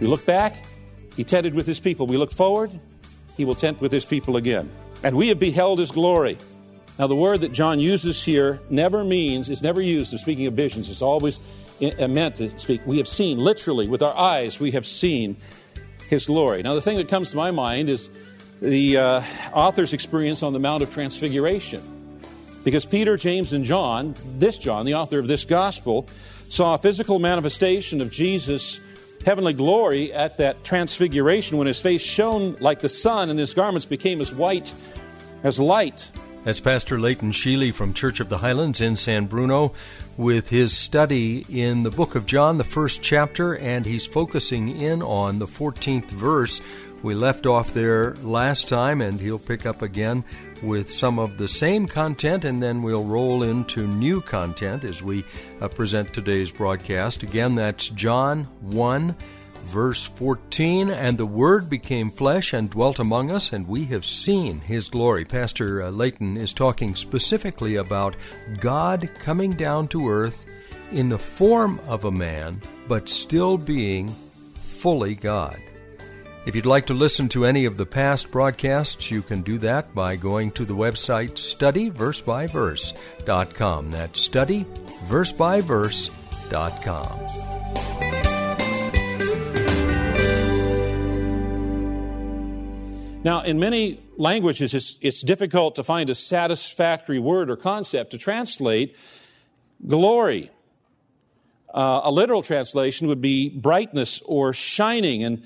We look back, he tented with his people. We look forward, he will tent with his people again. And we have beheld his glory. Now, the word that John uses here never means, it's never used of speaking of visions. It's always meant to speak. We have seen, literally, with our eyes, we have seen his glory. Now, the thing that comes to my mind is the uh, author's experience on the Mount of Transfiguration. Because Peter, James, and John, this John, the author of this gospel, saw a physical manifestation of Jesus' heavenly glory at that transfiguration when his face shone like the sun and his garments became as white as light. That's Pastor Leighton Sheely from Church of the Highlands in San Bruno with his study in the book of John, the first chapter, and he's focusing in on the 14th verse. We left off there last time, and he'll pick up again with some of the same content, and then we'll roll into new content as we uh, present today's broadcast. Again, that's John 1, verse 14. And the Word became flesh and dwelt among us, and we have seen His glory. Pastor uh, Leighton is talking specifically about God coming down to earth in the form of a man, but still being fully God. If you'd like to listen to any of the past broadcasts, you can do that by going to the website studyversebyverse.com. That's studyversebyverse.com. Now, in many languages, it's, it's, difficult to find a satisfactory word or concept to translate glory. Uh, a literal translation would be brightness or shining, and,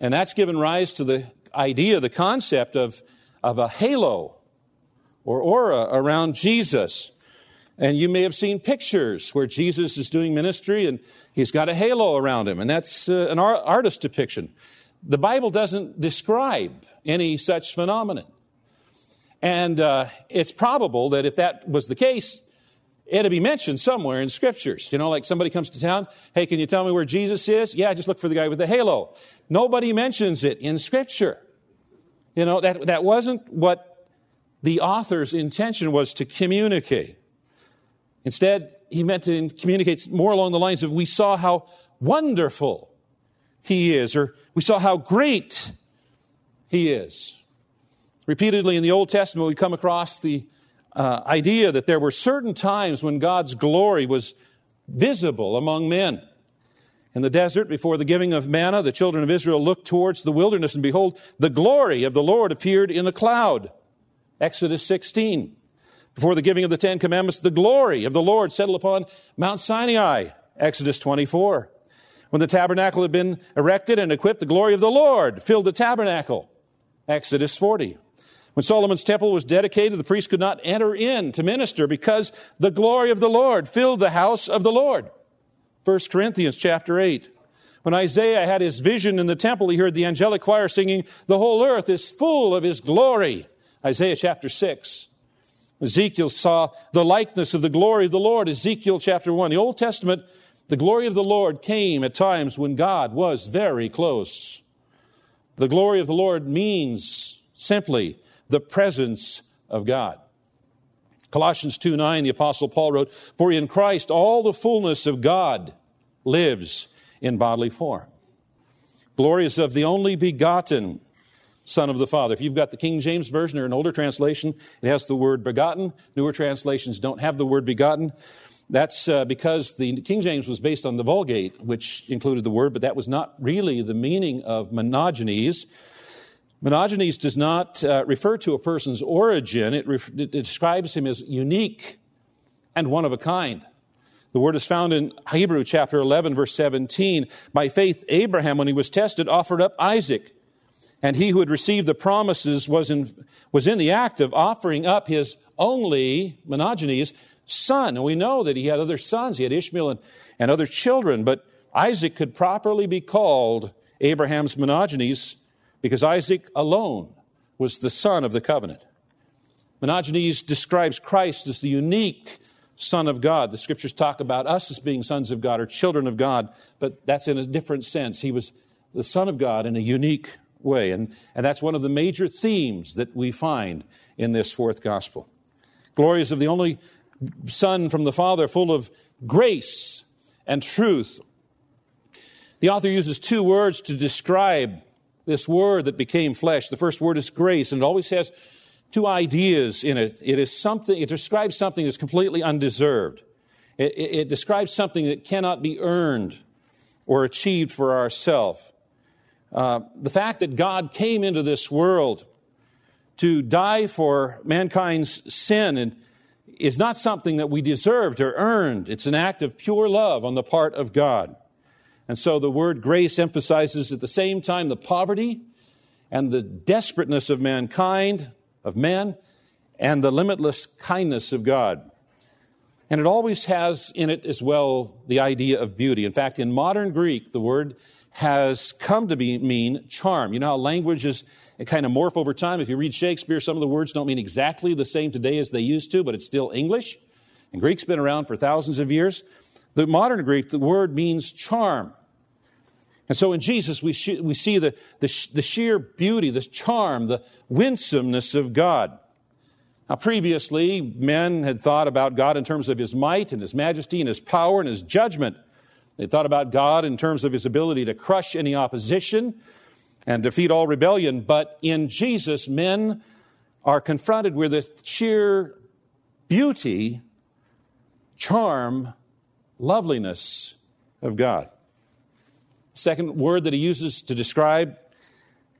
and that's given rise to the idea, the concept of, of a halo or aura around Jesus. And you may have seen pictures where Jesus is doing ministry and he's got a halo around him, and that's uh, an artist depiction. The Bible doesn't describe any such phenomenon. And uh, it's probable that if that was the case, it'd be mentioned somewhere in scriptures. You know, like somebody comes to town, hey, can you tell me where Jesus is? Yeah, just look for the guy with the halo. Nobody mentions it in scripture. You know, that, that wasn't what the author's intention was to communicate. Instead, he meant to communicate more along the lines of we saw how wonderful he is, or we saw how great he is. Repeatedly in the Old Testament, we come across the uh, idea that there were certain times when God's glory was visible among men. In the desert, before the giving of manna, the children of Israel looked towards the wilderness, and behold, the glory of the Lord appeared in a cloud. Exodus 16. Before the giving of the Ten Commandments, the glory of the Lord settled upon Mount Sinai. Exodus 24. When the tabernacle had been erected and equipped, the glory of the Lord filled the tabernacle. Exodus 40. When Solomon's temple was dedicated, the priest could not enter in to minister because the glory of the Lord filled the house of the Lord. 1 Corinthians chapter 8. When Isaiah had his vision in the temple, he heard the angelic choir singing, The whole earth is full of his glory. Isaiah chapter 6. Ezekiel saw the likeness of the glory of the Lord. Ezekiel chapter 1. The Old Testament, the glory of the Lord came at times when God was very close. The glory of the Lord means simply the presence of God. Colossians 2 9, the Apostle Paul wrote, For in Christ all the fullness of God lives in bodily form. Glory is of the only begotten Son of the Father. If you've got the King James Version or an older translation, it has the word begotten. Newer translations don't have the word begotten. That's uh, because the King James was based on the Vulgate, which included the word, but that was not really the meaning of monogenes. Monogenes does not uh, refer to a person's origin, it, it describes him as unique and one of a kind. The word is found in Hebrew chapter 11, verse 17. By faith, Abraham, when he was tested, offered up Isaac. And he who had received the promises was in, was in the act of offering up his only, monogenes, son. And we know that he had other sons. He had Ishmael and, and other children, but Isaac could properly be called Abraham's monogenes because Isaac alone was the son of the covenant. Monogenes describes Christ as the unique Son of God. The scriptures talk about us as being sons of God or children of God, but that's in a different sense. He was the Son of God in a unique way. And, and that's one of the major themes that we find in this fourth gospel. Glories of the only Son from the Father, full of grace and truth. The author uses two words to describe this word that became flesh. The first word is grace, and it always has two ideas in it. It is something, it describes something that's completely undeserved. It, it, it describes something that cannot be earned or achieved for ourselves. Uh, the fact that God came into this world to die for mankind's sin and is not something that we deserved or earned. It's an act of pure love on the part of God. And so the word grace emphasizes at the same time the poverty and the desperateness of mankind, of men, and the limitless kindness of God. And it always has in it as well the idea of beauty. In fact, in modern Greek, the word has come to be, mean charm. You know how languages kind of morph over time? If you read Shakespeare, some of the words don't mean exactly the same today as they used to, but it's still English. And Greek's been around for thousands of years. The modern Greek, the word means charm. And so in Jesus, we, sh- we see the, the, sh- the sheer beauty, the charm, the winsomeness of God. Now, previously, men had thought about God in terms of his might and his majesty and his power and his judgment. They thought about God in terms of his ability to crush any opposition and defeat all rebellion. But in Jesus, men are confronted with the sheer beauty, charm, loveliness of God. Second word that he uses to describe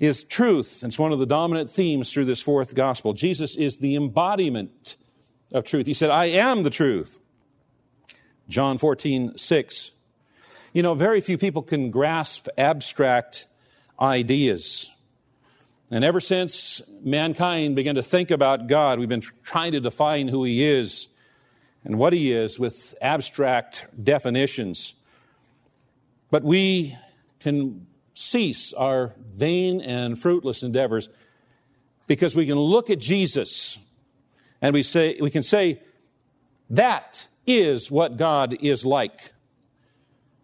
is truth. It's one of the dominant themes through this fourth gospel. Jesus is the embodiment of truth. He said, I am the truth. John 14, 6. You know, very few people can grasp abstract ideas. And ever since mankind began to think about God, we've been trying to define who He is and what He is with abstract definitions. But we can cease our vain and fruitless endeavors because we can look at Jesus and we say we can say that is what God is like.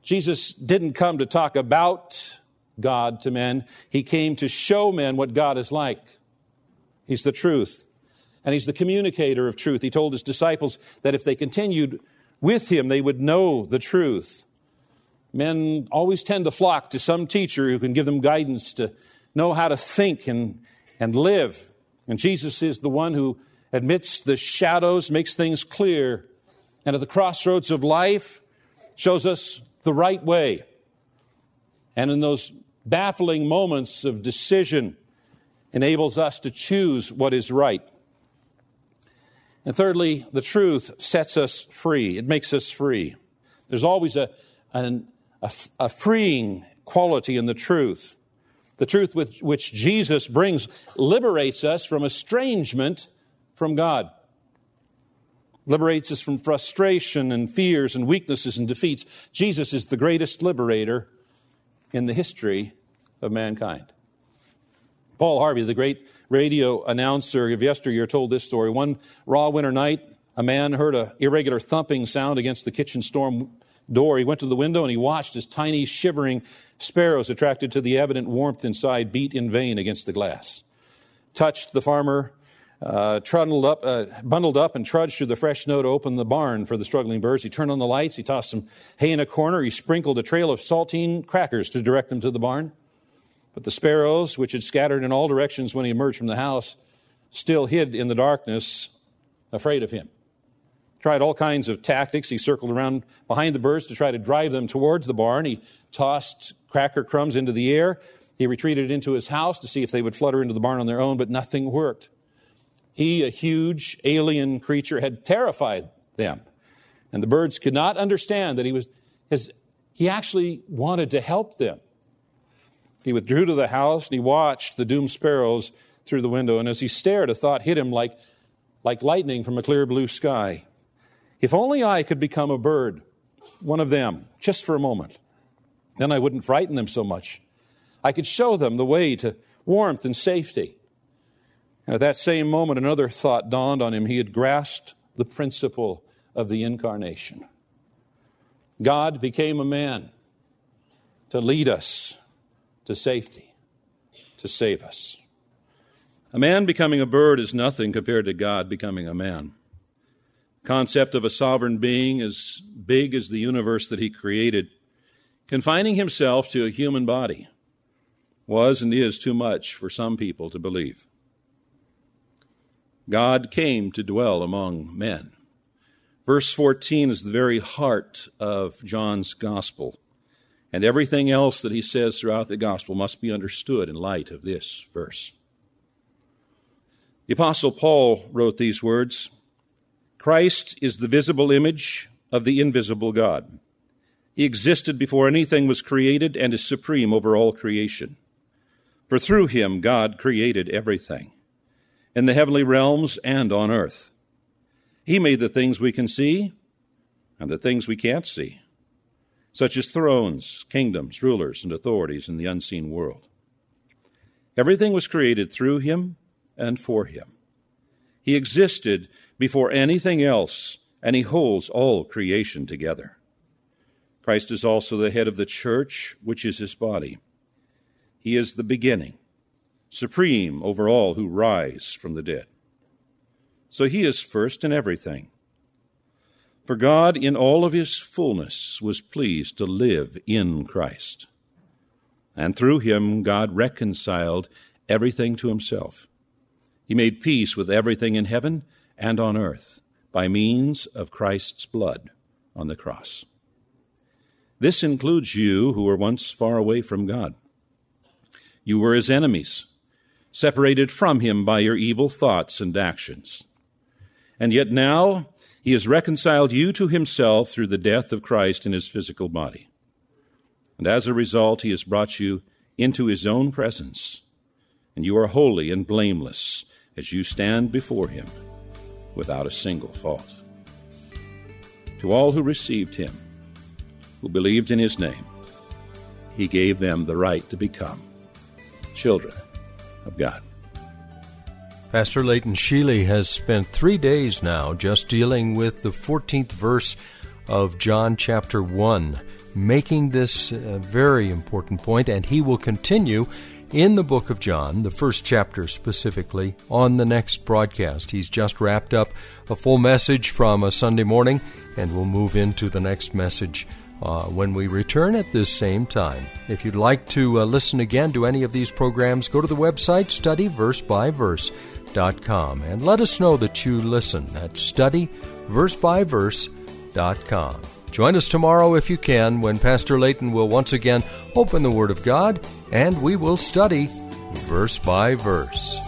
Jesus didn't come to talk about God to men, He came to show men what God is like. He's the truth, and He's the communicator of truth. He told His disciples that if they continued with Him, they would know the truth. Men always tend to flock to some teacher who can give them guidance to know how to think and, and live. And Jesus is the one who admits the shadows, makes things clear, and at the crossroads of life shows us the right way. And in those baffling moments of decision, enables us to choose what is right. And thirdly, the truth sets us free. It makes us free. There's always a, an, a, a freeing quality in the truth. The truth which Jesus brings liberates us from estrangement from God liberates us from frustration and fears and weaknesses and defeats. Jesus is the greatest liberator in the history of mankind. Paul Harvey, the great radio announcer of yesteryear, told this story. One raw winter night, a man heard an irregular thumping sound against the kitchen storm door. He went to the window and he watched as tiny, shivering sparrows, attracted to the evident warmth inside, beat in vain against the glass. Touched, the farmer uh, trundled up, uh, bundled up and trudged through the fresh snow to open the barn for the struggling birds. He turned on the lights. He tossed some hay in a corner. He sprinkled a trail of saltine crackers to direct them to the barn. But the sparrows, which had scattered in all directions when he emerged from the house, still hid in the darkness, afraid of him. Tried all kinds of tactics. He circled around behind the birds to try to drive them towards the barn. He tossed cracker crumbs into the air. He retreated into his house to see if they would flutter into the barn on their own, but nothing worked. He, a huge alien creature, had terrified them. And the birds could not understand that he was, his, he actually wanted to help them. He withdrew to the house and he watched the doomed sparrows through the window. And as he stared, a thought hit him like, like lightning from a clear blue sky. If only I could become a bird, one of them, just for a moment. Then I wouldn't frighten them so much. I could show them the way to warmth and safety. And at that same moment, another thought dawned on him. He had grasped the principle of the incarnation. God became a man to lead us to safety, to save us. A man becoming a bird is nothing compared to God becoming a man. Concept of a sovereign being as big as the universe that he created, confining himself to a human body, was and is too much for some people to believe. God came to dwell among men. Verse 14 is the very heart of John's gospel. And everything else that he says throughout the gospel must be understood in light of this verse. The Apostle Paul wrote these words Christ is the visible image of the invisible God. He existed before anything was created and is supreme over all creation. For through him God created everything, in the heavenly realms and on earth he made the things we can see and the things we can't see, such as thrones, kingdoms, rulers, and authorities in the unseen world. Everything was created through him and for him. He existed before anything else, and he holds all creation together. Christ is also the head of the church, which is his body. He is the beginning, supreme over all who rise from the dead. So he is first in everything. For God, in all of his fullness, was pleased to live in Christ. And through him, God reconciled everything to himself. He made peace with everything in heaven and on earth by means of Christ's blood on the cross. This includes you who were once far away from God. You were his enemies, separated from him by your evil thoughts and actions. And yet now he has reconciled you to himself through the death of Christ in his physical body. And as a result, he has brought you into his own presence, and you are holy and blameless as you stand before him without a single fault. To all who received him, who believed in his name, he gave them the right to become children of God. Pastor Leighton Sheely has spent three days now just dealing with the 14th verse of John chapter 1, making this a very important point, and he will continue in the book of John, the first chapter specifically, on the next broadcast. He's just wrapped up a full message from a Sunday morning, and we'll move into the next message uh, when we return at this same time. If you'd like to uh, listen again to any of these programs, go to the website, study verse by studyversebyverse.com and let us know that you listen at studyversebyverse.com. Join us tomorrow if you can when Pastor Leighton will once again open the Word of God and we will study verse by verse.